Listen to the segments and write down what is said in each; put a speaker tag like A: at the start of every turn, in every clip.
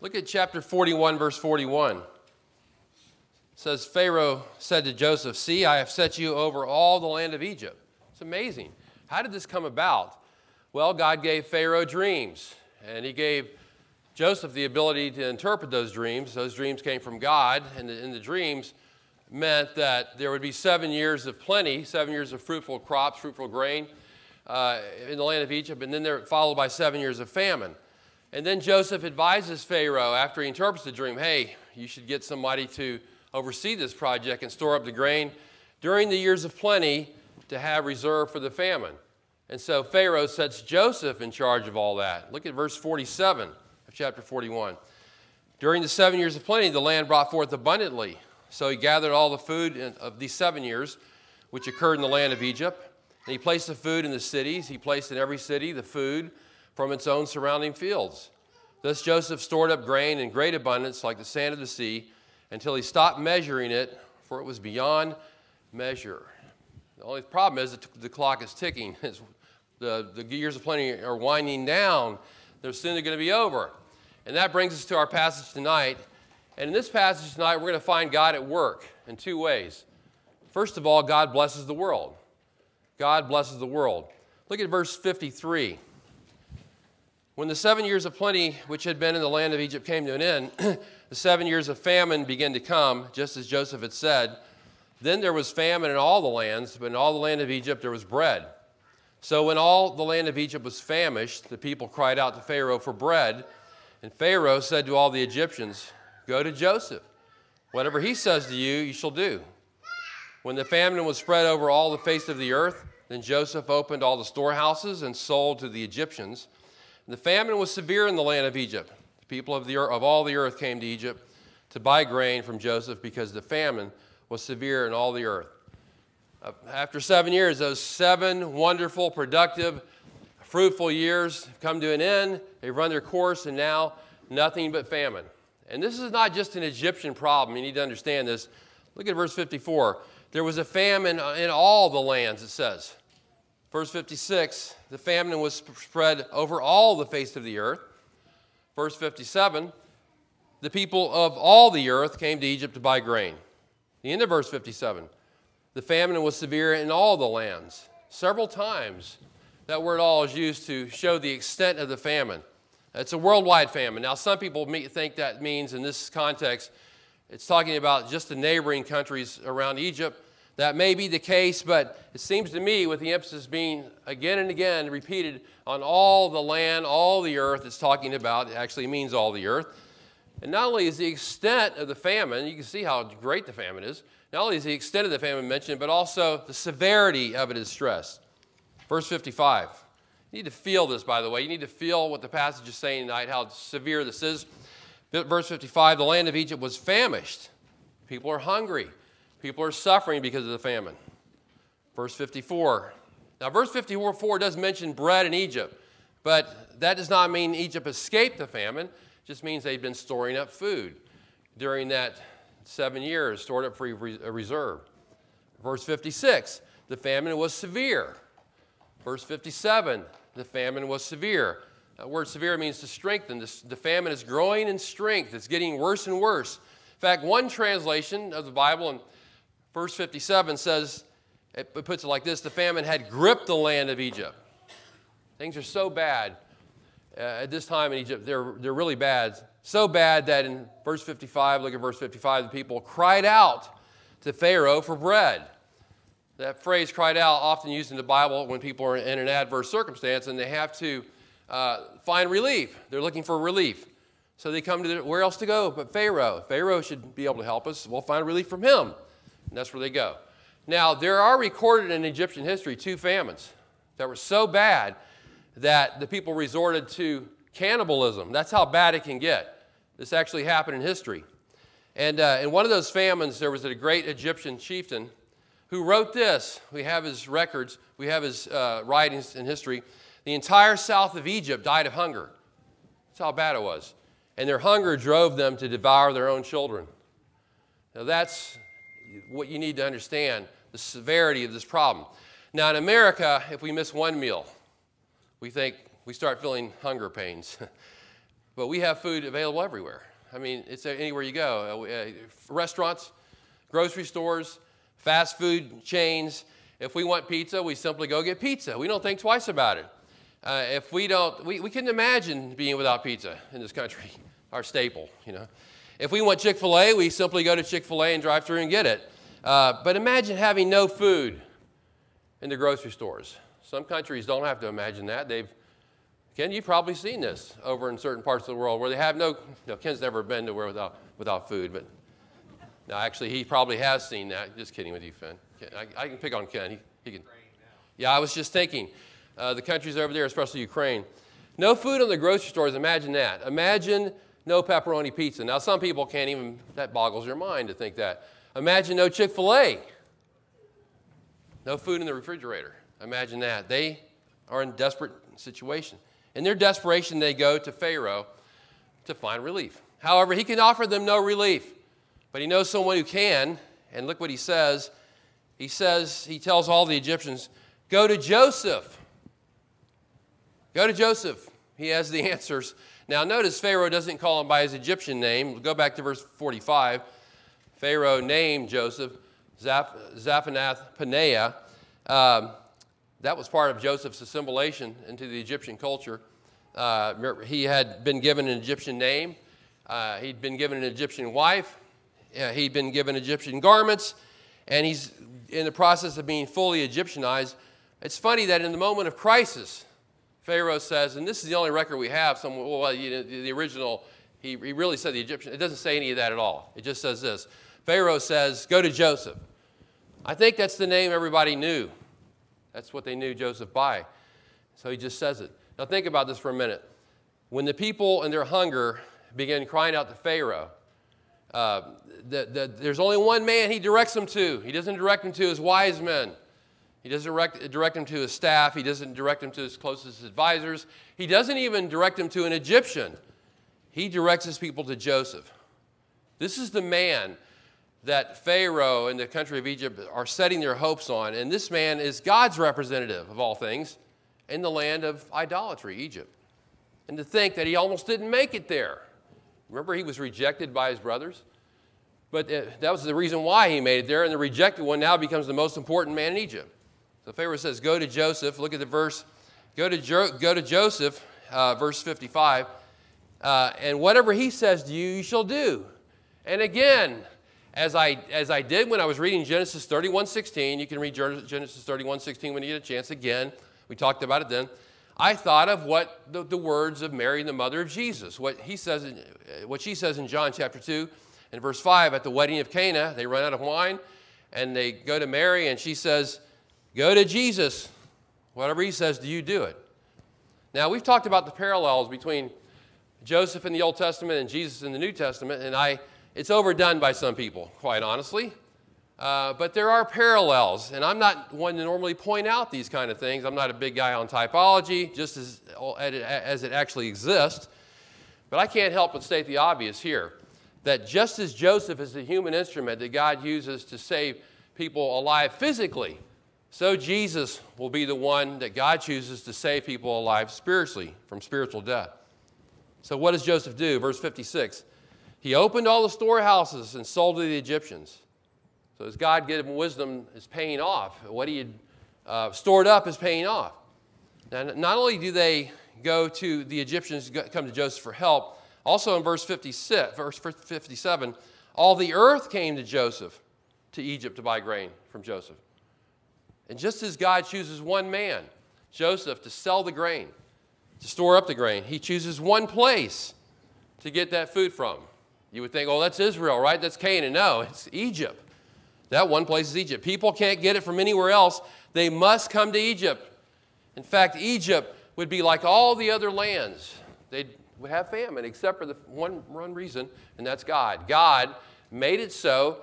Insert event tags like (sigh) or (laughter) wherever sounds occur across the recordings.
A: Look at chapter 41, verse 41. It says, Pharaoh said to Joseph, See, I have set you over all the land of Egypt. It's amazing. How did this come about? Well, God gave Pharaoh dreams, and he gave Joseph the ability to interpret those dreams. Those dreams came from God, and the, the dreams meant that there would be seven years of plenty, seven years of fruitful crops, fruitful grain uh, in the land of Egypt, and then they're followed by seven years of famine. And then Joseph advises Pharaoh after he interprets the dream hey, you should get somebody to oversee this project and store up the grain during the years of plenty to have reserve for the famine. And so Pharaoh sets Joseph in charge of all that. Look at verse 47 of chapter 41. During the seven years of plenty, the land brought forth abundantly. So he gathered all the food of these seven years, which occurred in the land of Egypt. And he placed the food in the cities. He placed in every city the food from its own surrounding fields. Thus Joseph stored up grain in great abundance, like the sand of the sea, until he stopped measuring it, for it was beyond measure. The only problem is that the clock is ticking. (laughs) the, the years of plenty are winding down. They're soon going to be over. And that brings us to our passage tonight. And in this passage tonight, we're going to find God at work in two ways. First of all, God blesses the world. God blesses the world. Look at verse 53. When the seven years of plenty which had been in the land of Egypt came to an end, (clears throat) the seven years of famine began to come, just as Joseph had said. Then there was famine in all the lands, but in all the land of Egypt there was bread. So when all the land of Egypt was famished, the people cried out to Pharaoh for bread. And Pharaoh said to all the Egyptians, Go to Joseph. Whatever he says to you, you shall do. When the famine was spread over all the face of the earth, then Joseph opened all the storehouses and sold to the Egyptians the famine was severe in the land of Egypt. The people of, the, of all the earth came to Egypt to buy grain from Joseph because the famine was severe in all the earth. Uh, after seven years, those seven wonderful, productive, fruitful years have come to an end. They've run their course, and now nothing but famine. And this is not just an Egyptian problem. You need to understand this. Look at verse 54. There was a famine in all the lands, it says. Verse 56 the famine was spread over all the face of the earth. Verse 57 the people of all the earth came to Egypt to buy grain. The end of verse 57 the famine was severe in all the lands. Several times that word all is used to show the extent of the famine. It's a worldwide famine. Now, some people think that means in this context, it's talking about just the neighboring countries around Egypt. That may be the case, but it seems to me, with the emphasis being again and again repeated on all the land, all the earth, it's talking about, it actually means all the earth. And not only is the extent of the famine, you can see how great the famine is, not only is the extent of the famine mentioned, but also the severity of it is stressed. Verse 55. You need to feel this, by the way. You need to feel what the passage is saying tonight, how severe this is. Verse 55 the land of Egypt was famished. People are hungry. People are suffering because of the famine. Verse 54. Now, verse 54 does mention bread in Egypt, but that does not mean Egypt escaped the famine. It just means they'd been storing up food during that seven years, stored up for a uh, reserve. Verse 56, the famine was severe. Verse 57, the famine was severe. That word severe means to strengthen. the famine is growing in strength, it's getting worse and worse. In fact, one translation of the Bible, and Verse 57 says, it puts it like this the famine had gripped the land of Egypt. Things are so bad uh, at this time in Egypt, they're, they're really bad. So bad that in verse 55, look at verse 55, the people cried out to Pharaoh for bread. That phrase cried out, often used in the Bible when people are in an adverse circumstance and they have to uh, find relief. They're looking for relief. So they come to the, where else to go but Pharaoh. Pharaoh should be able to help us. We'll find relief from him. And that's where they go. Now, there are recorded in Egyptian history two famines that were so bad that the people resorted to cannibalism. That's how bad it can get. This actually happened in history. And uh, in one of those famines, there was a great Egyptian chieftain who wrote this. We have his records, we have his uh, writings in history. The entire south of Egypt died of hunger. That's how bad it was. And their hunger drove them to devour their own children. Now, that's what you need to understand the severity of this problem. Now, in America, if we miss one meal, we think we start feeling hunger pains. (laughs) but we have food available everywhere. I mean, it's anywhere you go. Uh, uh, restaurants, grocery stores, fast food chains. If we want pizza, we simply go get pizza. We don't think twice about it. Uh, if we don't, we, we couldn't imagine being without pizza in this country, (laughs) our staple, you know. If we want Chick fil A, we simply go to Chick fil A and drive through and get it. Uh, but imagine having no food in the grocery stores. Some countries don't have to imagine that. They've Ken, you've probably seen this over in certain parts of the world where they have no, no Ken's never been to where without, without food, but no, actually, he probably has seen that. Just kidding with you, Finn. I, I can pick on Ken. He, he can. Yeah, I was just thinking, uh, the countries over there, especially Ukraine. No food in the grocery stores, imagine that. Imagine no pepperoni pizza. Now, some people can't even, that boggles your mind to think that. Imagine no Chick fil A. No food in the refrigerator. Imagine that. They are in desperate situation. In their desperation, they go to Pharaoh to find relief. However, he can offer them no relief, but he knows someone who can. And look what he says. He says, he tells all the Egyptians, Go to Joseph. Go to Joseph. He has the (laughs) answers. Now, notice Pharaoh doesn't call him by his Egyptian name. We'll Go back to verse 45. Pharaoh named Joseph Zaphanath Paneah. Um, that was part of Joseph's assimilation into the Egyptian culture. Uh, he had been given an Egyptian name, uh, he'd been given an Egyptian wife, uh, he'd been given Egyptian garments, and he's in the process of being fully Egyptianized. It's funny that in the moment of crisis, Pharaoh says, and this is the only record we have, some, well, you know, the original, he, he really said the Egyptian, it doesn't say any of that at all. It just says this Pharaoh says, Go to Joseph. I think that's the name everybody knew. That's what they knew Joseph by. So he just says it. Now think about this for a minute. When the people in their hunger began crying out to Pharaoh, uh, the, the, there's only one man he directs them to. He doesn't direct them to his wise men. He doesn't direct, direct them to his staff. He doesn't direct them to his closest advisors. He doesn't even direct them to an Egyptian. He directs his people to Joseph. This is the man that Pharaoh and the country of Egypt are setting their hopes on. And this man is God's representative of all things in the land of idolatry, Egypt. And to think that he almost didn't make it there. Remember, he was rejected by his brothers? But uh, that was the reason why he made it there, and the rejected one now becomes the most important man in Egypt. So Pharaoh says, Go to Joseph. Look at the verse. Go to, jo- go to Joseph, uh, verse 55. Uh, and whatever he says to you, you shall do. And again, as I, as I did when I was reading Genesis 31:16, you can read Genesis 31:16 when you get a chance again. We talked about it then. I thought of what the, the words of Mary, the mother of Jesus, what he says, in, what she says in John chapter 2 and verse 5 at the wedding of Cana. They run out of wine and they go to Mary and she says, "Go to Jesus. Whatever he says, do you do it?" Now we've talked about the parallels between Joseph in the Old Testament and Jesus in the New Testament, and I it's overdone by some people, quite honestly. Uh, but there are parallels, and I'm not one to normally point out these kind of things. I'm not a big guy on typology, just as, as it actually exists. But I can't help but state the obvious here that just as Joseph is the human instrument that God uses to save people alive physically, so Jesus will be the one that God chooses to save people alive spiritually from spiritual death. So, what does Joseph do? Verse 56 he opened all the storehouses and sold to the Egyptians. So as God gave him wisdom, is paying off. What he had uh, stored up is paying off. Now, not only do they go to the Egyptians, come to Joseph for help, also in verse 56, verse 57, all the earth came to Joseph, to Egypt to buy grain from Joseph. And just as God chooses one man, Joseph, to sell the grain, to store up the grain, he chooses one place to get that food from. You would think, oh, that's Israel, right? That's Canaan. No, it's Egypt. That one place is Egypt. People can't get it from anywhere else. They must come to Egypt. In fact, Egypt would be like all the other lands. They would have famine, except for the one, one reason, and that's God. God made it so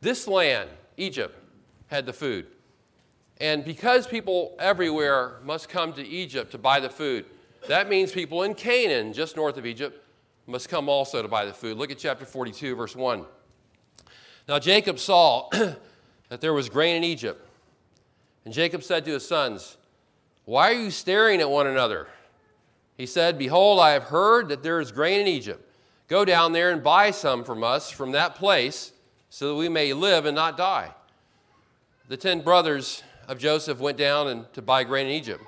A: this land, Egypt, had the food. And because people everywhere must come to Egypt to buy the food, that means people in Canaan, just north of Egypt, must come also to buy the food. Look at chapter 42, verse 1. Now Jacob saw (clears throat) that there was grain in Egypt. And Jacob said to his sons, Why are you staring at one another? He said, Behold, I have heard that there is grain in Egypt. Go down there and buy some from us from that place, so that we may live and not die. The ten brothers of Joseph went down and to buy grain in Egypt.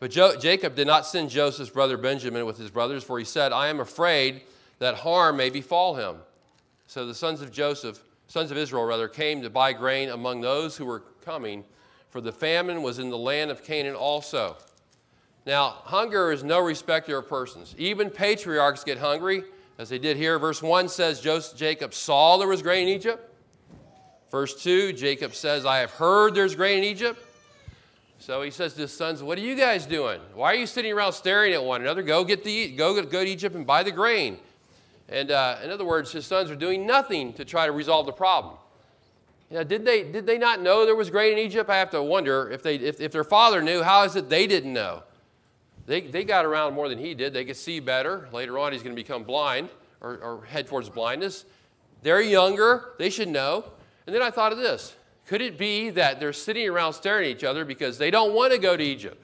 A: But jo- Jacob did not send Joseph's brother Benjamin with his brothers, for he said, I am afraid that harm may befall him. So the sons of Joseph, sons of Israel rather, came to buy grain among those who were coming, for the famine was in the land of Canaan also. Now, hunger is no respecter of persons. Even patriarchs get hungry, as they did here. Verse 1 says Joseph, Jacob saw there was grain in Egypt. Verse 2, Jacob says, I have heard there's grain in Egypt. So he says to his sons, What are you guys doing? Why are you sitting around staring at one another? Go get the go, go to Egypt and buy the grain. And uh, in other words, his sons are doing nothing to try to resolve the problem. Now, did, they, did they not know there was grain in Egypt? I have to wonder if, they, if, if their father knew, how is it they didn't know? They, they got around more than he did. They could see better. Later on, he's going to become blind or, or head towards blindness. They're younger. They should know. And then I thought of this could it be that they're sitting around staring at each other because they don't want to go to Egypt?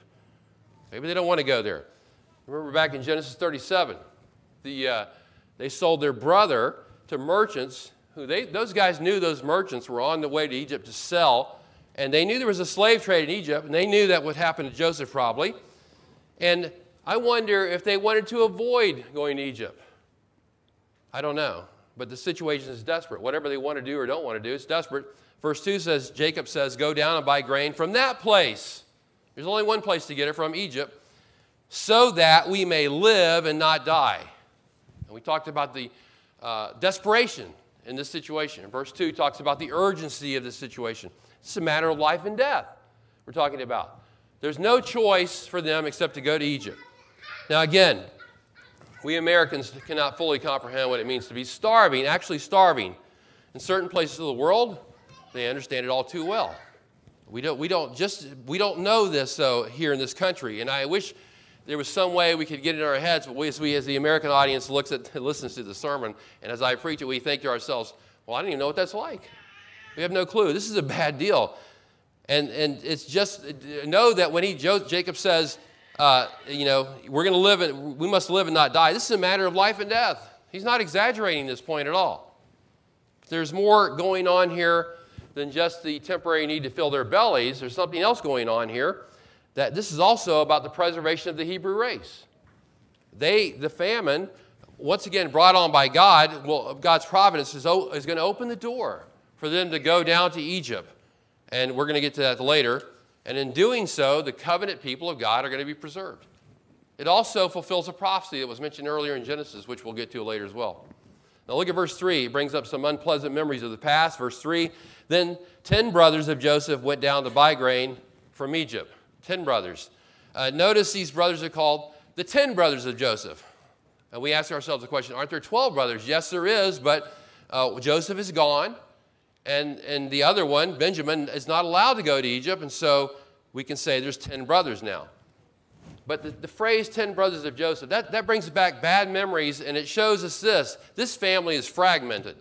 A: Maybe they don't want to go there. Remember back in Genesis 37, the, uh, they sold their brother to merchants who they, those guys knew those merchants were on the way to Egypt to sell, and they knew there was a slave trade in Egypt, and they knew that would happen to Joseph probably. And I wonder if they wanted to avoid going to Egypt. I don't know. But the situation is desperate. Whatever they want to do or don't want to do, it's desperate. Verse 2 says, Jacob says, Go down and buy grain from that place. There's only one place to get it from Egypt, so that we may live and not die. And we talked about the uh, desperation in this situation. verse 2 talks about the urgency of this situation. It's a matter of life and death we're talking about. There's no choice for them except to go to Egypt. Now, again, we Americans cannot fully comprehend what it means to be starving, actually starving. In certain places of the world, they understand it all too well. We don't, we don't just we don't know this though here in this country, and I wish there was some way we could get it in our heads. But we, as we, as the American audience looks at (laughs) listens to the sermon, and as I preach it, we think to ourselves, "Well, I don't even know what that's like. We have no clue. This is a bad deal." And, and it's just uh, know that when he Jacob says, uh, you know, we're going to live and we must live and not die. This is a matter of life and death. He's not exaggerating this point at all. There's more going on here than just the temporary need to fill their bellies. There's something else going on here. That this is also about the preservation of the Hebrew race. They, the famine, once again brought on by God, well, God's providence is, is going to open the door for them to go down to Egypt and we're going to get to that later. And in doing so, the covenant people of God are going to be preserved. It also fulfills a prophecy that was mentioned earlier in Genesis, which we'll get to later as well. Now, look at verse 3. It brings up some unpleasant memories of the past. Verse 3 Then ten brothers of Joseph went down to buy grain from Egypt. Ten brothers. Uh, notice these brothers are called the ten brothers of Joseph. And we ask ourselves the question aren't there 12 brothers? Yes, there is, but uh, Joseph is gone and, and the other one, Benjamin, is not allowed to go to Egypt, and so we can say there's 10 brothers now. But the, the phrase 10 brothers of Joseph, that, that brings back bad memories, and it shows us this this family is fragmented,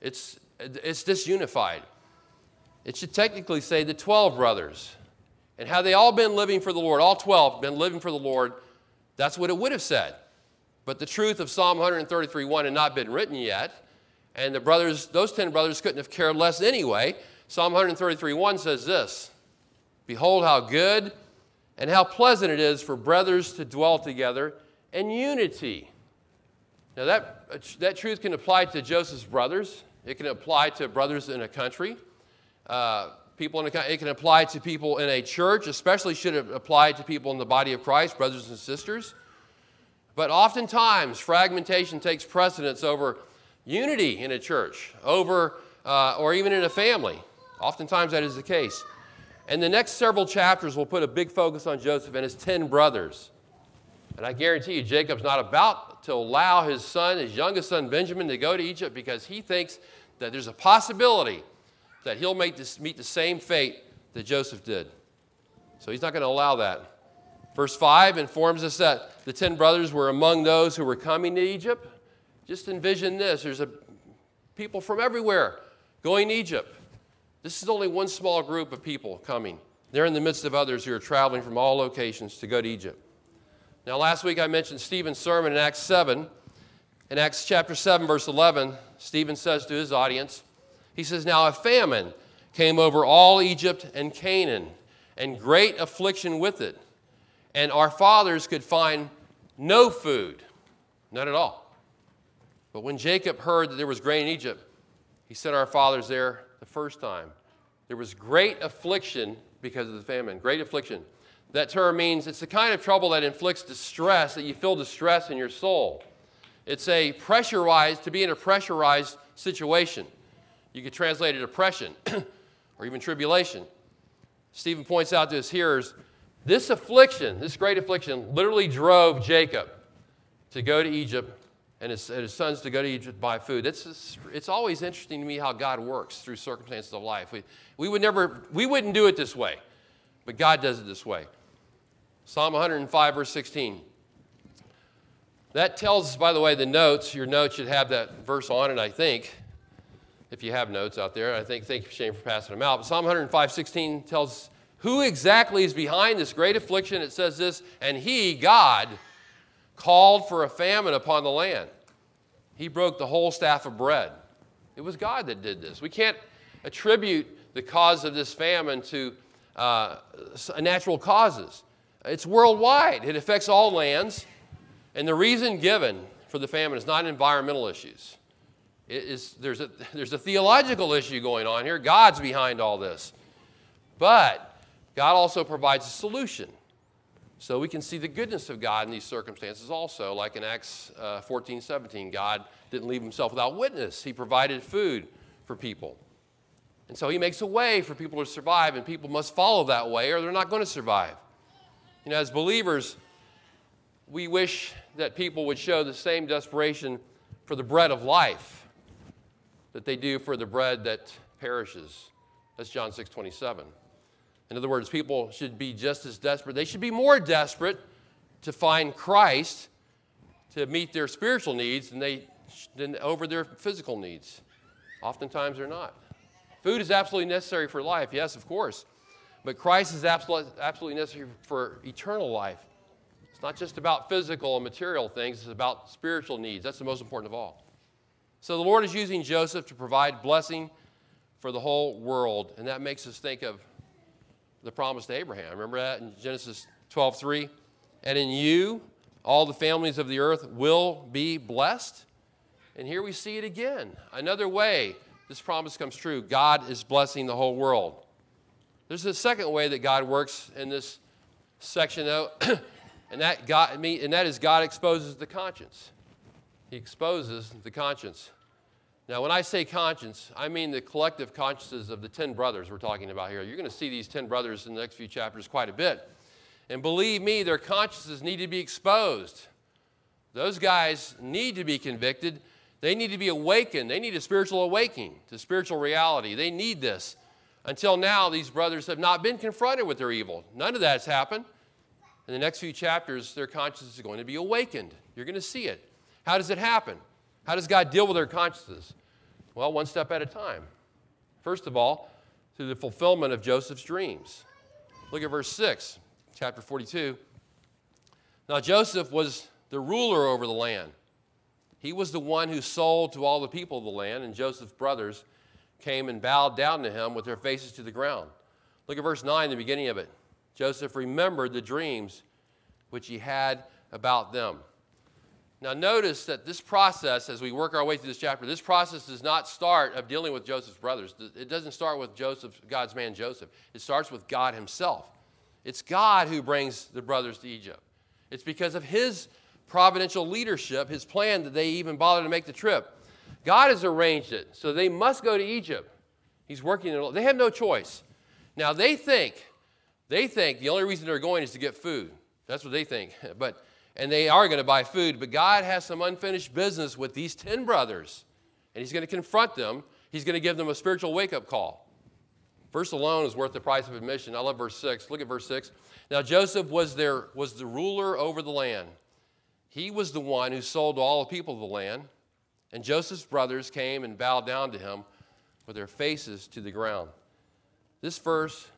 A: it's, it's disunified. It should technically say the 12 brothers. And how they all been living for the Lord, all 12 been living for the Lord, that's what it would have said. But the truth of Psalm 133 1 had not been written yet. And the brothers, those 10 brothers couldn't have cared less anyway. Psalm 133 1 says this Behold, how good and how pleasant it is for brothers to dwell together in unity. Now, that, that truth can apply to Joseph's brothers, it can apply to brothers in a country. Uh, people in a, it can apply to people in a church, especially should it apply to people in the body of Christ, brothers and sisters. But oftentimes, fragmentation takes precedence over unity in a church over, uh, or even in a family. Oftentimes that is the case. And the next several chapters will put a big focus on Joseph and his 10 brothers. And I guarantee you, Jacob's not about to allow his son, his youngest son Benjamin, to go to Egypt because he thinks that there's a possibility that he'll this, meet the same fate that Joseph did. So he's not going to allow that. Verse 5 informs us that the 10 brothers were among those who were coming to Egypt. Just envision this there's a, people from everywhere going to Egypt. This is only one small group of people coming. They're in the midst of others who are traveling from all locations to go to Egypt. Now, last week I mentioned Stephen's sermon in Acts 7. In Acts chapter 7, verse 11, Stephen says to his audience, he says, Now a famine came over all Egypt and Canaan, and great affliction with it. And our fathers could find no food, none at all. But when Jacob heard that there was grain in Egypt, he sent our fathers there the first time. There was great affliction because of the famine, great affliction. That term means it's the kind of trouble that inflicts distress, that you feel distress in your soul. It's a pressurized, to be in a pressurized situation. You could translate it depression (clears throat) or even tribulation. Stephen points out to his hearers this affliction, this great affliction, literally drove Jacob to go to Egypt and his, and his sons to go to Egypt to buy food. It's, it's always interesting to me how God works through circumstances of life. We, we would never, we wouldn't do it this way, but God does it this way. Psalm 105, verse 16. That tells us, by the way, the notes. Your notes should have that verse on it, I think if you have notes out there. I think thank you, Shane, for passing them out. But Psalm 105, 16 tells who exactly is behind this great affliction. It says this, and he, God, called for a famine upon the land. He broke the whole staff of bread. It was God that did this. We can't attribute the cause of this famine to uh, natural causes. It's worldwide, it affects all lands. And the reason given for the famine is not environmental issues. It is, there's, a, (laughs) there's a theological issue going on here. God's behind all this. But God also provides a solution. So we can see the goodness of God in these circumstances also, like in Acts uh, 14, 17. God didn't leave himself without witness, he provided food for people. And so he makes a way for people to survive, and people must follow that way or they're not going to survive. You know, as believers, we wish that people would show the same desperation for the bread of life that they do for the bread that perishes. That's John 6 27. In other words, people should be just as desperate. They should be more desperate to find Christ to meet their spiritual needs than, they, than over their physical needs. Oftentimes they're not. Food is absolutely necessary for life, yes, of course. But Christ is absolutely, absolutely necessary for eternal life. It's not just about physical and material things, it's about spiritual needs. That's the most important of all. So the Lord is using Joseph to provide blessing for the whole world, and that makes us think of the promise to Abraham. Remember that in Genesis 12 3? And in you, all the families of the earth will be blessed. And here we see it again. Another way this promise comes true God is blessing the whole world. There's a second way that God works in this section, though, (clears throat) and, that God, and that is God exposes the conscience. He exposes the conscience. Now, when I say conscience, I mean the collective consciences of the 10 brothers we're talking about here. You're going to see these 10 brothers in the next few chapters quite a bit. And believe me, their consciences need to be exposed. Those guys need to be convicted. They need to be awakened. They need a spiritual awakening to spiritual reality. They need this. Until now, these brothers have not been confronted with their evil. None of that has happened. In the next few chapters, their conscience is going to be awakened. You're going to see it. How does it happen? How does God deal with their consciences? Well, one step at a time. First of all, through the fulfillment of Joseph's dreams. Look at verse 6, chapter 42. Now, Joseph was the ruler over the land. He was the one who sold to all the people of the land, and Joseph's brothers came and bowed down to him with their faces to the ground. Look at verse 9, the beginning of it. Joseph remembered the dreams which he had about them. Now, notice that this process, as we work our way through this chapter, this process does not start of dealing with Joseph's brothers. It doesn't start with Joseph, God's man Joseph. It starts with God himself. It's God who brings the brothers to Egypt. It's because of his providential leadership, his plan, that they even bother to make the trip. God has arranged it, so they must go to Egypt. He's working, they have no choice. Now, they think, they think the only reason they're going is to get food. That's what they think. (laughs) But and they are going to buy food, but God has some unfinished business with these 10 brothers, and He's going to confront them. He's going to give them a spiritual wake up call. Verse alone is worth the price of admission. I love verse 6. Look at verse 6. Now, Joseph was, there, was the ruler over the land. He was the one who sold all the people of the land. And Joseph's brothers came and bowed down to him with their faces to the ground. This verse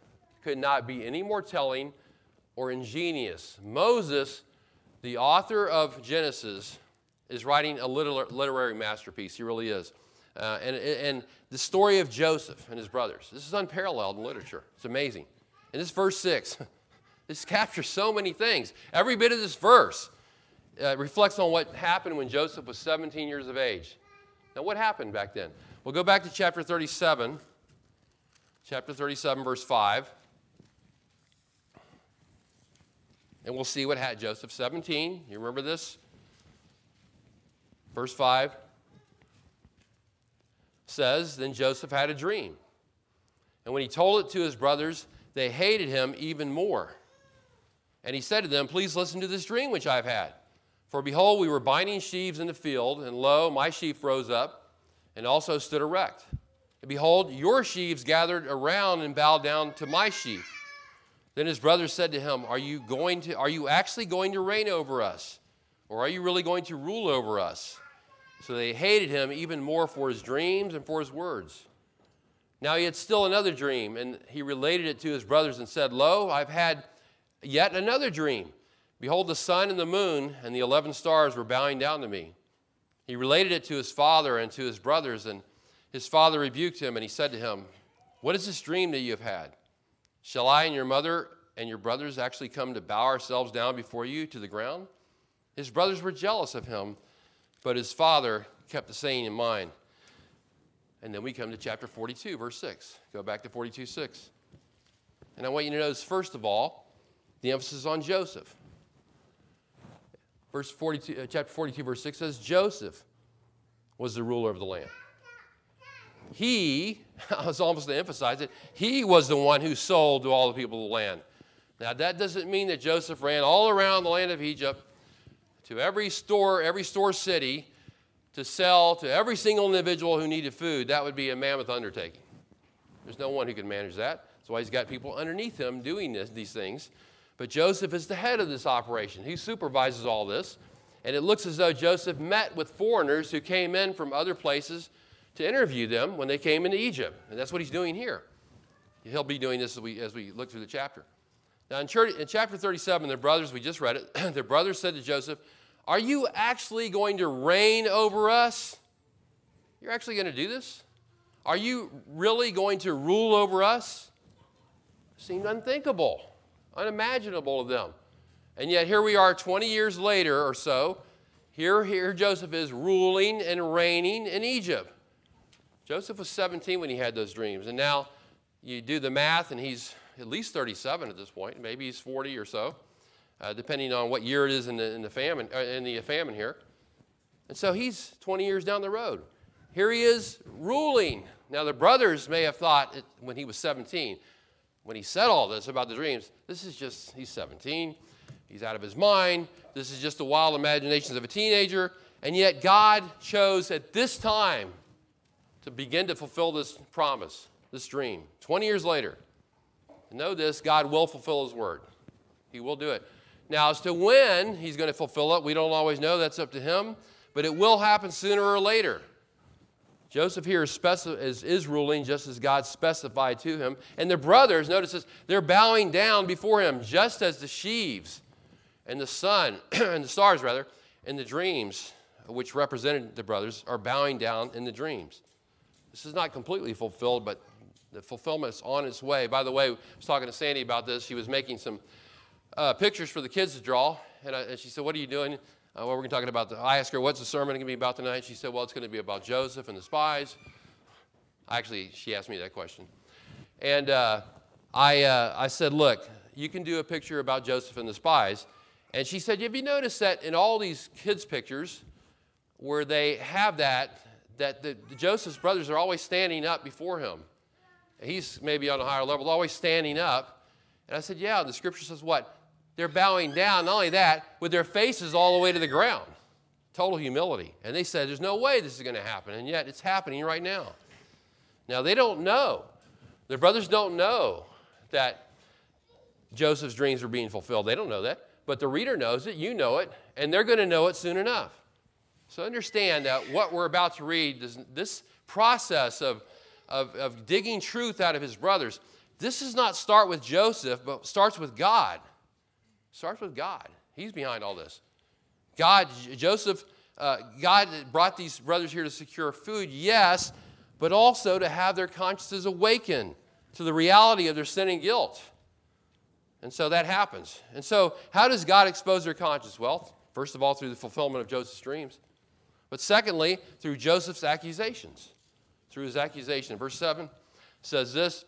A: could not be any more telling or ingenious. Moses The author of Genesis is writing a literary masterpiece. He really is. Uh, and, and the story of Joseph and his brothers. This is unparalleled in literature. It's amazing. And this verse 6, (laughs) this captures so many things. Every bit of this verse uh, reflects on what happened when Joseph was 17 years of age. Now, what happened back then? We'll go back to chapter 37, chapter 37, verse 5. And we'll see what had Joseph 17. You remember this? Verse 5 says, Then Joseph had a dream. And when he told it to his brothers, they hated him even more. And he said to them, Please listen to this dream which I've had. For behold, we were binding sheaves in the field, and lo, my sheaf rose up and also stood erect. And behold, your sheaves gathered around and bowed down to my sheaf. Then his brothers said to him, Are you going to are you actually going to reign over us? Or are you really going to rule over us? So they hated him even more for his dreams and for his words. Now he had still another dream, and he related it to his brothers and said, Lo, I've had yet another dream. Behold, the sun and the moon and the eleven stars were bowing down to me. He related it to his father and to his brothers, and his father rebuked him, and he said to him, What is this dream that you have had? Shall I and your mother and your brothers actually come to bow ourselves down before you to the ground? His brothers were jealous of him, but his father kept the saying in mind. And then we come to chapter 42, verse 6. Go back to 42, 6. And I want you to notice, first of all, the emphasis on Joseph. Verse 42, uh, chapter 42, verse 6 says, Joseph was the ruler of the land. He, (laughs) I was almost to emphasize it, he was the one who sold to all the people of the land. Now, that doesn't mean that Joseph ran all around the land of Egypt to every store, every store city, to sell to every single individual who needed food. That would be a mammoth undertaking. There's no one who can manage that. That's why he's got people underneath him doing this, these things. But Joseph is the head of this operation. He supervises all this. And it looks as though Joseph met with foreigners who came in from other places to interview them when they came into Egypt. And that's what he's doing here. He'll be doing this as we, as we look through the chapter. Now, in, church, in chapter 37, their brothers, we just read it, (clears throat) their brothers said to Joseph, Are you actually going to reign over us? You're actually going to do this? Are you really going to rule over us? Seemed unthinkable unimaginable to them. And yet here we are 20 years later or so. Here, here Joseph is ruling and reigning in Egypt. Joseph was 17 when he had those dreams. And now you do the math, and he's at least 37 at this point. Maybe he's 40 or so, uh, depending on what year it is in the, in the famine, uh, in the famine here. And so he's 20 years down the road. Here he is ruling. Now, the brothers may have thought it, when he was 17, when he said all this about the dreams, this is just, he's 17, he's out of his mind, this is just the wild imaginations of a teenager, and yet God chose at this time to begin to fulfill this promise, this dream. 20 years later, know this God will fulfill his word, he will do it. Now, as to when he's going to fulfill it, we don't always know. That's up to him. But it will happen sooner or later. Joseph here is, is, is, ruling just as God specified to him. And the brothers, notice this, they're bowing down before him just as the sheaves and the sun, (clears throat) and the stars rather, and the dreams, which represented the brothers, are bowing down in the dreams. This is not completely fulfilled, but the fulfillment is on its way. By the way, I was talking to Sandy about this. She was making some uh, pictures for the kids to draw, and, I, and she said, What are you doing? Uh, what we're going to talk about. The, I asked her, what's the sermon going to be about tonight? She said, well, it's going to be about Joseph and the spies. Actually, she asked me that question. And uh, I, uh, I said, look, you can do a picture about Joseph and the spies. And she said, have you noticed that in all these kids' pictures where they have that, that the, the Joseph's brothers are always standing up before him? He's maybe on a higher level, always standing up. And I said, yeah, the scripture says what? they're bowing down, not only that, with their faces all the way to the ground. Total humility. And they said, There's no way this is going to happen. And yet it's happening right now. Now, they don't know. Their brothers don't know that Joseph's dreams are being fulfilled. They don't know that. But the reader knows it, you know it, and they're going to know it soon enough. So understand that what we're about to read, this, this process of, of, of digging truth out of his brothers, this does not start with Joseph, but starts with God starts with God. He's behind all this. God, Joseph, uh, God brought these brothers here to secure food, yes, but also to have their consciences awakened to the reality of their sin and guilt. And so that happens. And so, how does God expose their conscience? Well, first of all, through the fulfillment of Joseph's dreams. But secondly, through Joseph's accusations. Through his accusation. Verse 7 says this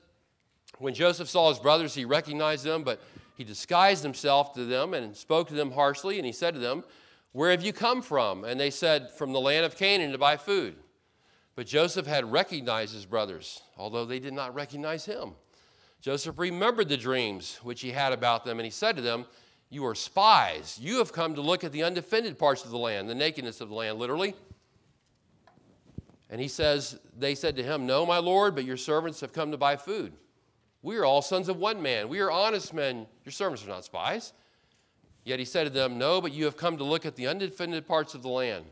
A: When Joseph saw his brothers, he recognized them, but he disguised himself to them and spoke to them harshly. And he said to them, Where have you come from? And they said, From the land of Canaan to buy food. But Joseph had recognized his brothers, although they did not recognize him. Joseph remembered the dreams which he had about them, and he said to them, You are spies. You have come to look at the undefended parts of the land, the nakedness of the land, literally. And he says, They said to him, No, my Lord, but your servants have come to buy food. We are all sons of one man. We are honest men. Your servants are not spies. Yet he said to them, No, but you have come to look at the undefended parts of the land.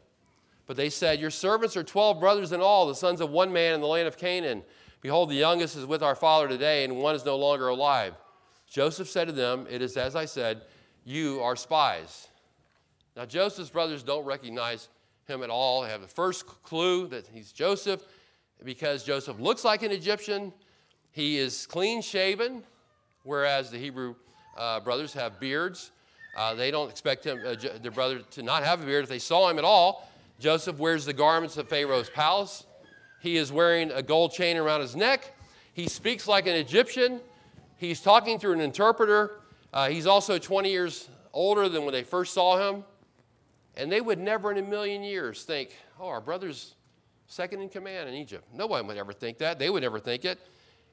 A: But they said, Your servants are twelve brothers in all, the sons of one man in the land of Canaan. Behold, the youngest is with our father today, and one is no longer alive. Joseph said to them, It is as I said, you are spies. Now, Joseph's brothers don't recognize him at all. They have the first clue that he's Joseph because Joseph looks like an Egyptian. He is clean shaven, whereas the Hebrew uh, brothers have beards. Uh, they don't expect him, uh, their brother to not have a beard if they saw him at all. Joseph wears the garments of Pharaoh's palace. He is wearing a gold chain around his neck. He speaks like an Egyptian. He's talking through an interpreter. Uh, he's also 20 years older than when they first saw him. And they would never in a million years think, oh, our brother's second in command in Egypt. No one would ever think that. They would never think it.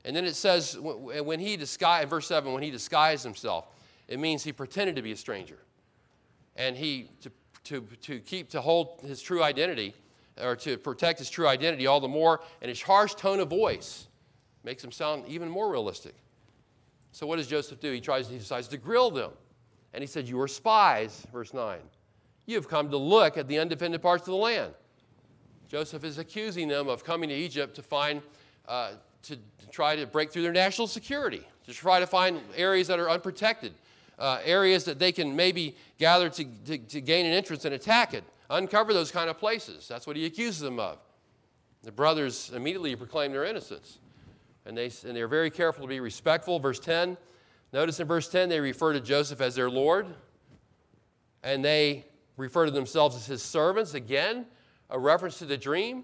A: And then it says, when he disguised, verse 7, when he disguised himself, it means he pretended to be a stranger. And he, to, to, to keep, to hold his true identity, or to protect his true identity all the more, and his harsh tone of voice makes him sound even more realistic. So what does Joseph do? He tries, he decides to grill them. And he said, You are spies, verse 9. You have come to look at the undefended parts of the land. Joseph is accusing them of coming to Egypt to find, uh, to, try to break through their national security, to try to find areas that are unprotected, uh, areas that they can maybe gather to, to, to gain an entrance and attack it. Uncover those kind of places. That's what he accuses them of. The brothers immediately proclaim their innocence. And, they, and they're very careful to be respectful. Verse 10, notice in verse 10, they refer to Joseph as their Lord. And they refer to themselves as his servants. Again, a reference to the dream,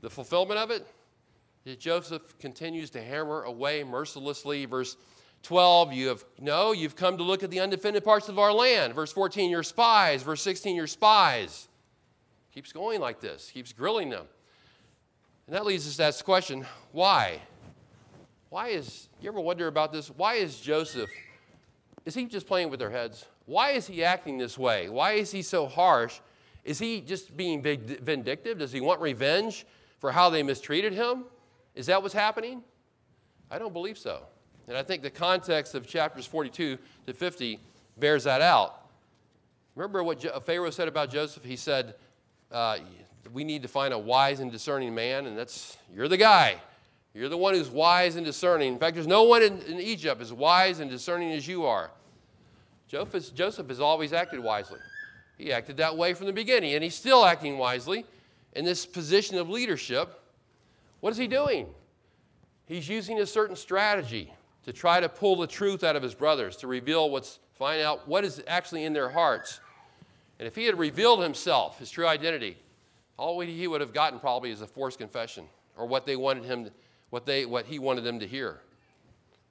A: the fulfillment of it. Joseph continues to hammer away mercilessly. Verse 12, you have no, you've come to look at the undefended parts of our land. Verse 14, you're spies. Verse 16, you're spies. Keeps going like this, keeps grilling them. And that leads us to ask the question why? Why is, you ever wonder about this? Why is Joseph, is he just playing with their heads? Why is he acting this way? Why is he so harsh? Is he just being vindictive? Does he want revenge for how they mistreated him? Is that what's happening? I don't believe so. And I think the context of chapters 42 to 50 bears that out. Remember what Pharaoh said about Joseph? He said, uh, we need to find a wise and discerning man, and that's you're the guy. You're the one who's wise and discerning. In fact, there's no one in, in Egypt as wise and discerning as you are. Joseph, Joseph has always acted wisely. He acted that way from the beginning, and he's still acting wisely in this position of leadership. What is he doing? He's using a certain strategy to try to pull the truth out of his brothers, to reveal what's, find out what is actually in their hearts. And if he had revealed himself, his true identity, all he would have gotten probably is a forced confession or what they wanted him, what, they, what he wanted them to hear.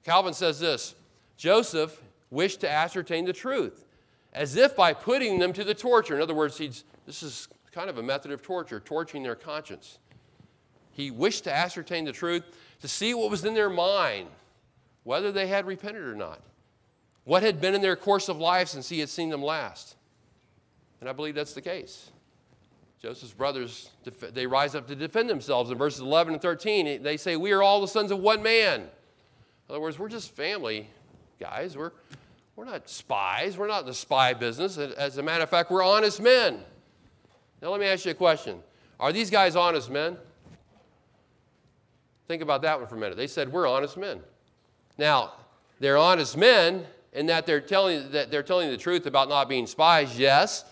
A: Calvin says this Joseph wished to ascertain the truth, as if by putting them to the torture. In other words, he's, this is kind of a method of torture, torturing their conscience. He wished to ascertain the truth, to see what was in their mind, whether they had repented or not, what had been in their course of life since he had seen them last. And I believe that's the case. Joseph's brothers, they rise up to defend themselves. In verses 11 and 13, they say, We are all the sons of one man. In other words, we're just family guys. We're, we're not spies. We're not in the spy business. As a matter of fact, we're honest men. Now, let me ask you a question Are these guys honest men? Think about that one for a minute. They said, We're honest men. Now, they're honest men in that they're telling, that they're telling the truth about not being spies, yes.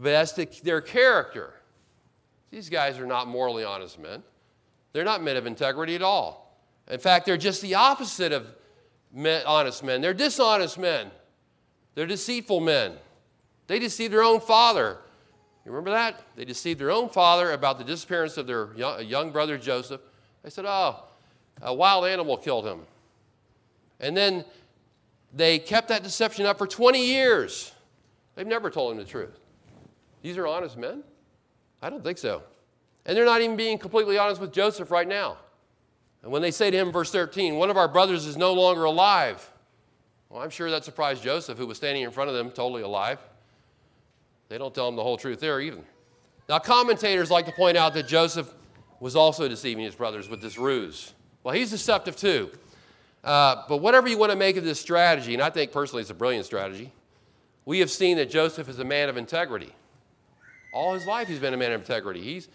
A: but as to their character, these guys are not morally honest men. They're not men of integrity at all. In fact, they're just the opposite of men, honest men. They're dishonest men. They're deceitful men. They deceive their own father. You remember that? They deceived their own father about the disappearance of their young brother Joseph. They said, Oh, a wild animal killed him. And then they kept that deception up for 20 years. They've never told him the truth. These are honest men? I don't think so. And they're not even being completely honest with Joseph right now. And when they say to him, verse 13, one of our brothers is no longer alive, well, I'm sure that surprised Joseph, who was standing in front of them, totally alive. They don't tell him the whole truth there either. Now, commentators like to point out that Joseph was also deceiving his brothers with this ruse. Well, he's deceptive too. Uh, but whatever you want to make of this strategy, and I think personally it's a brilliant strategy, we have seen that Joseph is a man of integrity. All his life he's been a man of integrity. He's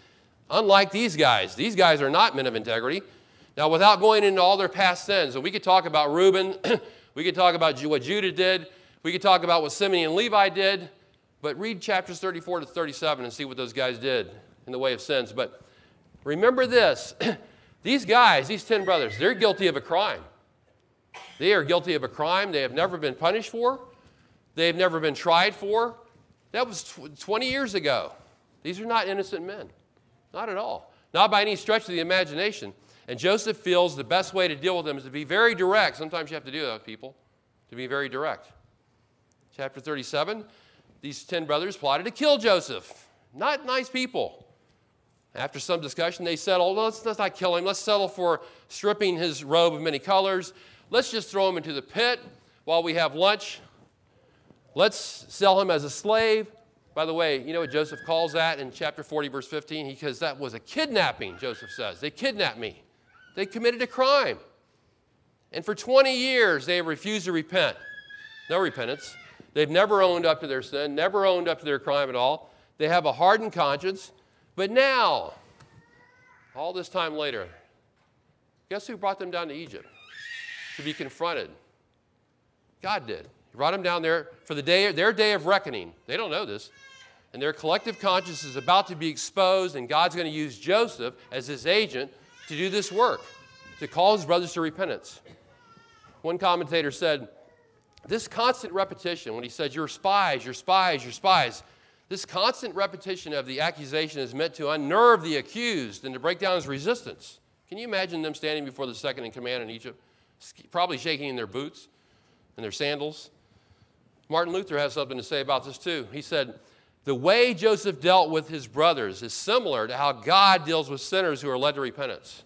A: unlike these guys. These guys are not men of integrity. Now, without going into all their past sins, and we could talk about Reuben, (clears throat) we could talk about what Judah did, we could talk about what Simeon and Levi did, but read chapters 34 to 37 and see what those guys did in the way of sins. But remember this (clears throat) these guys, these 10 brothers, they're guilty of a crime. They are guilty of a crime they have never been punished for, they've never been tried for. That was 20 years ago. These are not innocent men, not at all, not by any stretch of the imagination. And Joseph feels the best way to deal with them is to be very direct. Sometimes you have to do that with people, to be very direct. Chapter 37 these 10 brothers plotted to kill Joseph. Not nice people. After some discussion, they settled, oh, let's, let's not kill him. Let's settle for stripping his robe of many colors. Let's just throw him into the pit while we have lunch. Let's sell him as a slave. By the way, you know what Joseph calls that in chapter 40, verse 15? He says, that was a kidnapping, Joseph says. They kidnapped me, they committed a crime. And for 20 years, they have refused to repent. No repentance. They've never owned up to their sin, never owned up to their crime at all. They have a hardened conscience. But now, all this time later, guess who brought them down to Egypt? To be confronted. God did. He brought them down there for the day, their day of reckoning. They don't know this. And their collective conscience is about to be exposed, and God's going to use Joseph as his agent to do this work, to call his brothers to repentance. One commentator said, this constant repetition, when he says, You're spies, you're spies, you're spies, this constant repetition of the accusation is meant to unnerve the accused and to break down his resistance. Can you imagine them standing before the second in command in Egypt, probably shaking in their boots and their sandals? Martin Luther has something to say about this too. He said, The way Joseph dealt with his brothers is similar to how God deals with sinners who are led to repentance.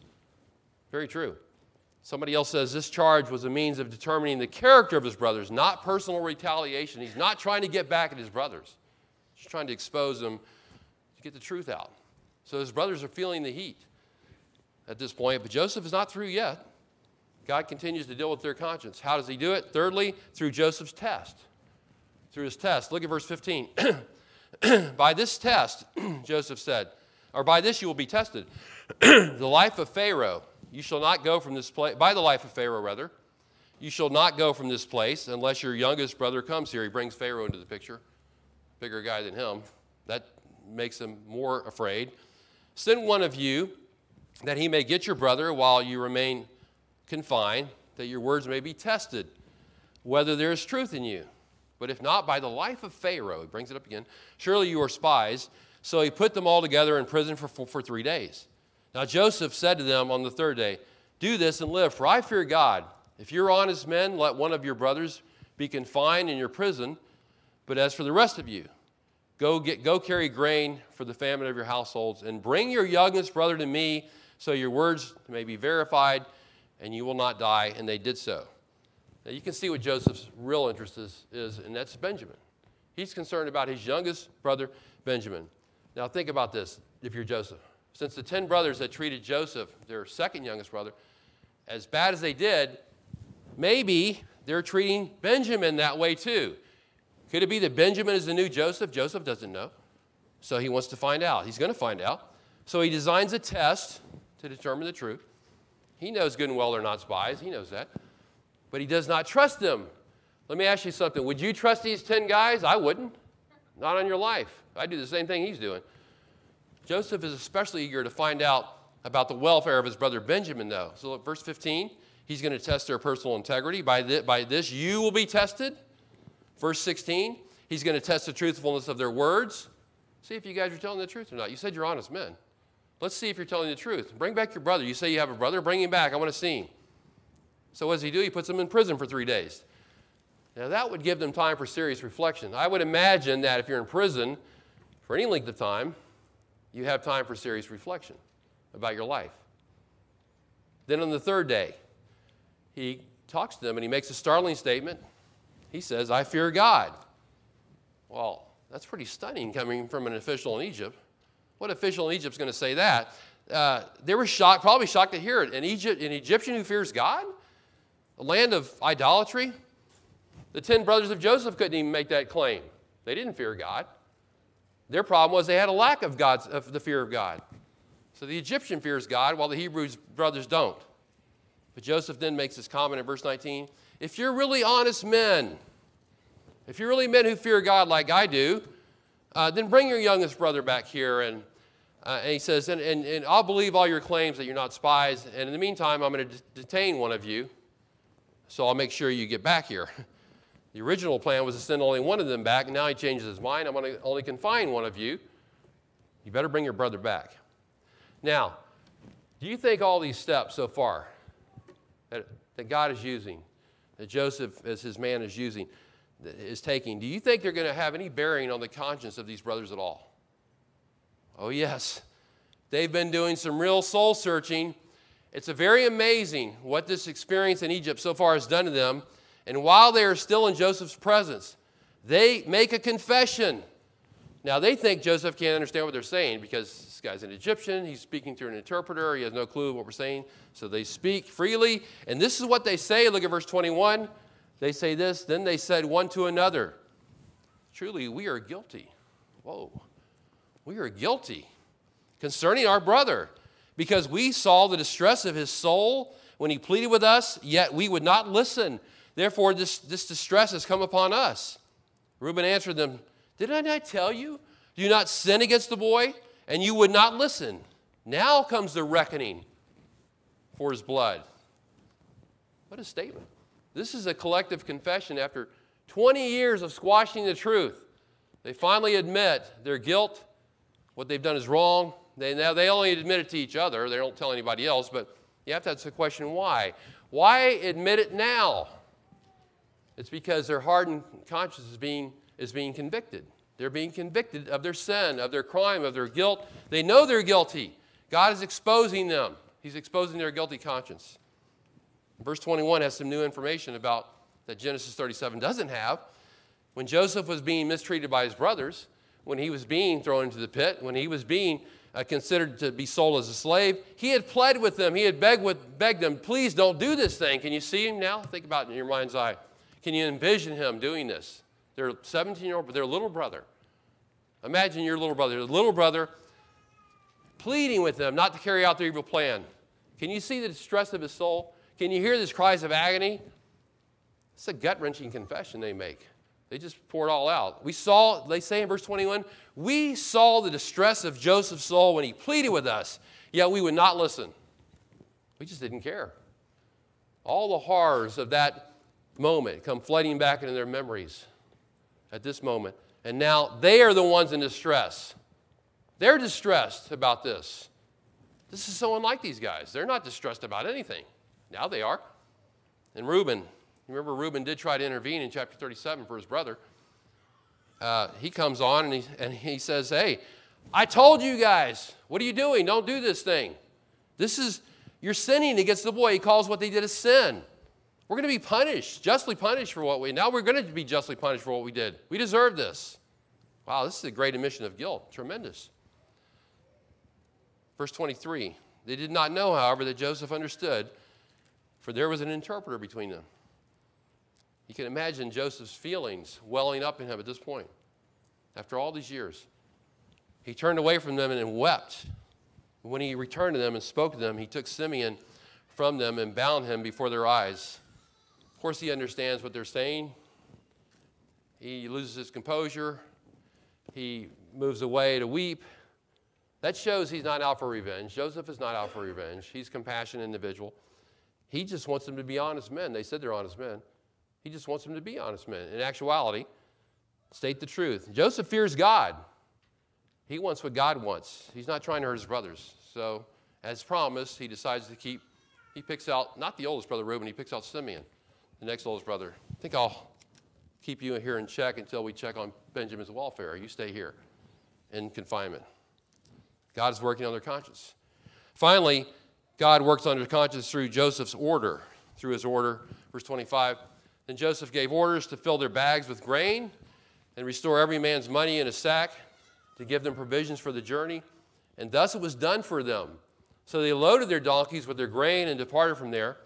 A: Very true. Somebody else says this charge was a means of determining the character of his brothers, not personal retaliation. He's not trying to get back at his brothers, he's trying to expose them to get the truth out. So his brothers are feeling the heat at this point, but Joseph is not through yet. God continues to deal with their conscience. How does he do it? Thirdly, through Joseph's test. Through his test. Look at verse 15. (clears throat) by this test, (clears throat) Joseph said, or by this you will be tested. (clears throat) the life of Pharaoh you shall not go from this place, by the life of Pharaoh, rather. You shall not go from this place unless your youngest brother comes here. He brings Pharaoh into the picture, bigger guy than him. That makes him more afraid. Send one of you that he may get your brother while you remain confined, that your words may be tested, whether there is truth in you. But if not, by the life of Pharaoh, he brings it up again, surely you are spies. So he put them all together in prison for, for, for three days. Now Joseph said to them on the third day, Do this and live, for I fear God. If you're honest men, let one of your brothers be confined in your prison. But as for the rest of you, go, get, go carry grain for the famine of your households, and bring your youngest brother to me, so your words may be verified, and you will not die. And they did so. Now you can see what Joseph's real interest is, is and that's Benjamin. He's concerned about his youngest brother, Benjamin. Now think about this if you're Joseph. Since the 10 brothers that treated Joseph, their second youngest brother, as bad as they did, maybe they're treating Benjamin that way too. Could it be that Benjamin is the new Joseph? Joseph doesn't know. So he wants to find out. He's going to find out. So he designs a test to determine the truth. He knows good and well they're not spies. He knows that. But he does not trust them. Let me ask you something. Would you trust these 10 guys? I wouldn't. not on your life. I do the same thing he's doing. Joseph is especially eager to find out about the welfare of his brother Benjamin, though. So, look, verse 15, he's going to test their personal integrity. By, th- by this, you will be tested. Verse 16, he's going to test the truthfulness of their words. See if you guys are telling the truth or not. You said you're honest men. Let's see if you're telling the truth. Bring back your brother. You say you have a brother, bring him back. I want to see him. So, what does he do? He puts them in prison for three days. Now, that would give them time for serious reflection. I would imagine that if you're in prison for any length of time, you have time for serious reflection about your life. Then on the third day, he talks to them and he makes a startling statement. He says, I fear God. Well, that's pretty stunning coming from an official in Egypt. What official in Egypt is going to say that? Uh, they were shocked, probably shocked to hear it. Egypt, an Egyptian who fears God? A land of idolatry? The ten brothers of Joseph couldn't even make that claim. They didn't fear God. Their problem was they had a lack of, God's, of the fear of God. So the Egyptian fears God while the Hebrew brothers don't. But Joseph then makes this comment in verse 19 If you're really honest men, if you're really men who fear God like I do, uh, then bring your youngest brother back here. And, uh, and he says, and, and, and, I'll believe all your claims that you're not spies. And in the meantime, I'm going to detain one of you. So I'll make sure you get back here. The original plan was to send only one of them back, and now he changes his mind. I'm going to only confine one of you. You better bring your brother back. Now, do you think all these steps so far that, that God is using, that Joseph, as his man, is using, is taking, do you think they're going to have any bearing on the conscience of these brothers at all? Oh, yes. They've been doing some real soul searching. It's a very amazing what this experience in Egypt so far has done to them and while they are still in Joseph's presence, they make a confession. Now, they think Joseph can't understand what they're saying because this guy's an Egyptian. He's speaking through an interpreter. He has no clue what we're saying. So they speak freely. And this is what they say. Look at verse 21. They say this Then they said one to another, Truly, we are guilty. Whoa. We are guilty concerning our brother because we saw the distress of his soul when he pleaded with us, yet we would not listen. Therefore, this, this distress has come upon us. Reuben answered them, Did I not tell you? Do you not sin against the boy? And you would not listen. Now comes the reckoning for his blood. What a statement. This is a collective confession after 20 years of squashing the truth. They finally admit their guilt, what they've done is wrong. They, now they only admit it to each other, they don't tell anybody else, but you have to ask the question why? Why admit it now? It's because their hardened conscience is being, is being convicted. They're being convicted of their sin, of their crime, of their guilt. They know they're guilty. God is exposing them, He's exposing their guilty conscience. Verse 21 has some new information about that Genesis 37 doesn't have. When Joseph was being mistreated by his brothers, when he was being thrown into the pit, when he was being uh, considered to be sold as a slave, he had pled with them. He had begged, with, begged them, please don't do this thing. Can you see him now? Think about it in your mind's eye. Can you envision him doing this? Their 17 year old, their little brother. Imagine your little brother, your little brother pleading with them not to carry out their evil plan. Can you see the distress of his soul? Can you hear these cries of agony? It's a gut wrenching confession they make. They just pour it all out. We saw, they say in verse 21, we saw the distress of Joseph's soul when he pleaded with us, yet we would not listen. We just didn't care. All the horrors of that moment come flooding back into their memories at this moment. And now they are the ones in distress. They're distressed about this. This is so unlike these guys. They're not distressed about anything. Now they are. And Reuben, remember Reuben did try to intervene in chapter 37 for his brother. Uh, he comes on and he, and he says, Hey, I told you guys, what are you doing? Don't do this thing. This is, you're sinning against the boy. He calls what they did a sin. We're going to be punished, justly punished for what we. Now we're going to be justly punished for what we did. We deserve this. Wow, this is a great admission of guilt. Tremendous. Verse 23 They did not know, however, that Joseph understood, for there was an interpreter between them. You can imagine Joseph's feelings welling up in him at this point. After all these years, he turned away from them and wept. When he returned to them and spoke to them, he took Simeon from them and bound him before their eyes Of course, he understands what they're saying. He loses his composure. he moves away to weep. That shows he's not out for revenge. Joseph is not out for revenge. He's a compassionate individual. He just wants them to be honest men. They said they're honest men. He just wants them to be honest men. In actuality, state the truth. Joseph fears God. He wants what God wants. He's not trying to hurt his brothers. So, as promised, he decides to keep, he picks out, not the oldest brother Reuben, he picks out Simeon, the next oldest brother. I think I'll keep you here in check until we check on Benjamin's welfare. You stay here in confinement. God is working on their conscience. Finally, God works on their conscience through Joseph's order. Through his order, verse 25. Then Joseph gave orders to fill their bags with grain and restore every man's money in a sack to give them provisions for the journey. And thus it was done for them. So they loaded their donkeys with their grain and departed from there.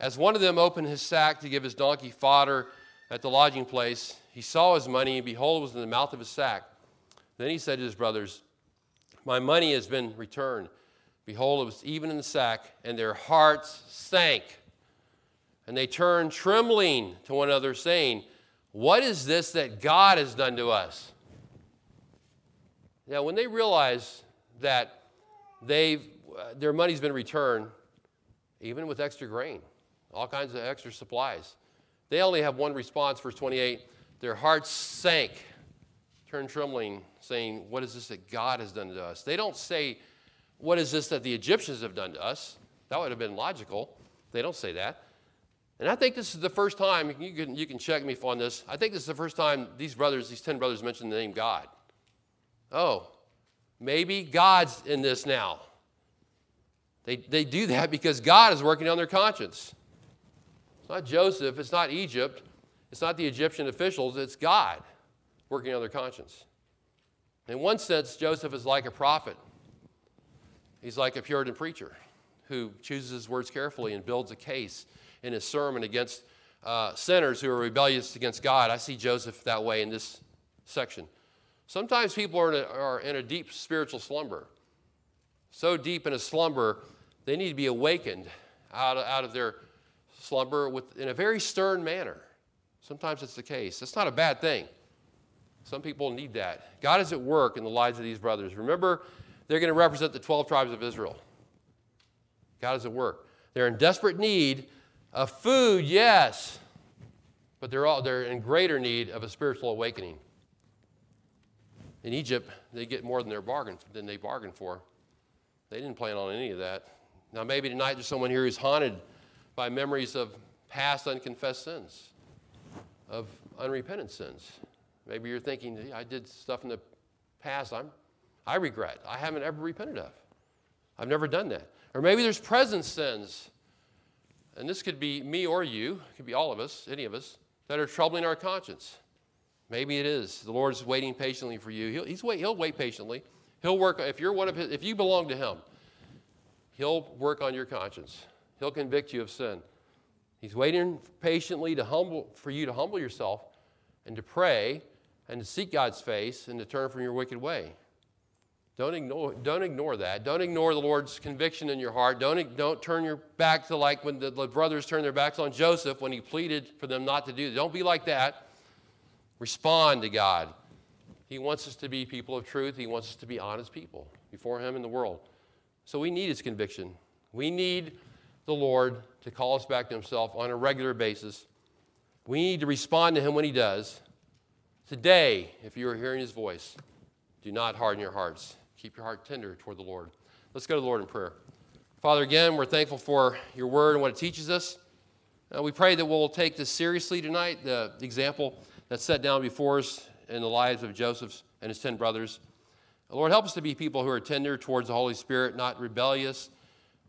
A: As one of them opened his sack to give his donkey fodder at the lodging place, he saw his money, and behold, it was in the mouth of his sack. Then he said to his brothers, My money has been returned. Behold, it was even in the sack, and their hearts sank. And they turned trembling to one another, saying, What is this that God has done to us? Now, when they realize that they've, uh, their money's been returned, even with extra grain, all kinds of extra supplies, they only have one response, verse 28 their hearts sank, turned trembling, saying, What is this that God has done to us? They don't say, What is this that the Egyptians have done to us? That would have been logical. They don't say that. And I think this is the first time, you can, you can check me on this, I think this is the first time these brothers, these 10 brothers, mentioned the name God. Oh, maybe God's in this now. They, they do (laughs) that because God is working on their conscience. It's not Joseph, it's not Egypt, it's not the Egyptian officials, it's God working on their conscience. In one sense, Joseph is like a prophet. He's like a Puritan preacher who chooses his words carefully and builds a case in his sermon against uh, sinners who are rebellious against God. I see Joseph that way in this section. Sometimes people are in, a, are in a deep spiritual slumber. So deep in a slumber, they need to be awakened out of, out of their slumber with, in a very stern manner. Sometimes it's the case. That's not a bad thing. Some people need that. God is at work in the lives of these brothers. Remember, they're going to represent the 12 tribes of Israel. God is at work. They're in desperate need of food, yes, but they're, all, they're in greater need of a spiritual awakening. In Egypt, they get more than, their bargain, than they bargained for. They didn't plan on any of that. Now, maybe tonight there's someone here who's haunted by memories of past unconfessed sins, of unrepentant sins. Maybe you're thinking, I did stuff in the past I'm, I regret. I haven't ever repented of. I've never done that. Or maybe there's present sins, and this could be me or you, it could be all of us, any of us, that are troubling our conscience. Maybe it is. The Lord's waiting patiently for you. He'll, he's wait, he'll wait patiently. He'll work, if you're one of his, if you belong to him, he'll work on your conscience. He'll convict you of sin. He's waiting patiently to humble, for you to humble yourself and to pray and to seek God's face and to turn from your wicked way. Don't ignore, don't ignore that. Don't ignore the Lord's conviction in your heart. Don't, don't turn your back to like when the, the brothers turned their backs on Joseph when he pleaded for them not to do that. Don't be like that. Respond to God. He wants us to be people of truth. He wants us to be honest people before Him in the world. So we need His conviction. We need the Lord to call us back to Himself on a regular basis. We need to respond to Him when He does. Today, if you are hearing His voice, do not harden your hearts. Keep your heart tender toward the Lord. Let's go to the Lord in prayer. Father, again, we're thankful for your word and what it teaches us. Uh, we pray that we'll take this seriously tonight, the, example that's set down before us in the lives of Joseph and his 10 brothers. Lord, help us to be people who are tender towards the Holy Spirit, not rebellious,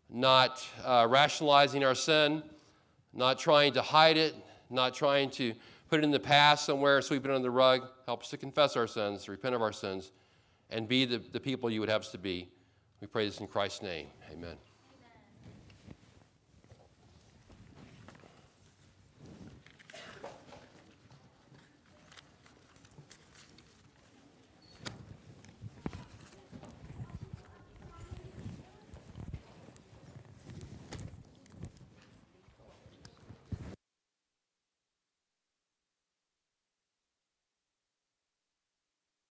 A: not uh, rationalizing our sin, not trying to hide it, not trying to put it in the past somewhere, sweep it under the rug. Help us to confess our sins, repent of our sins, and be the, the people you would have us to be. We pray this in Christ's name. Amen.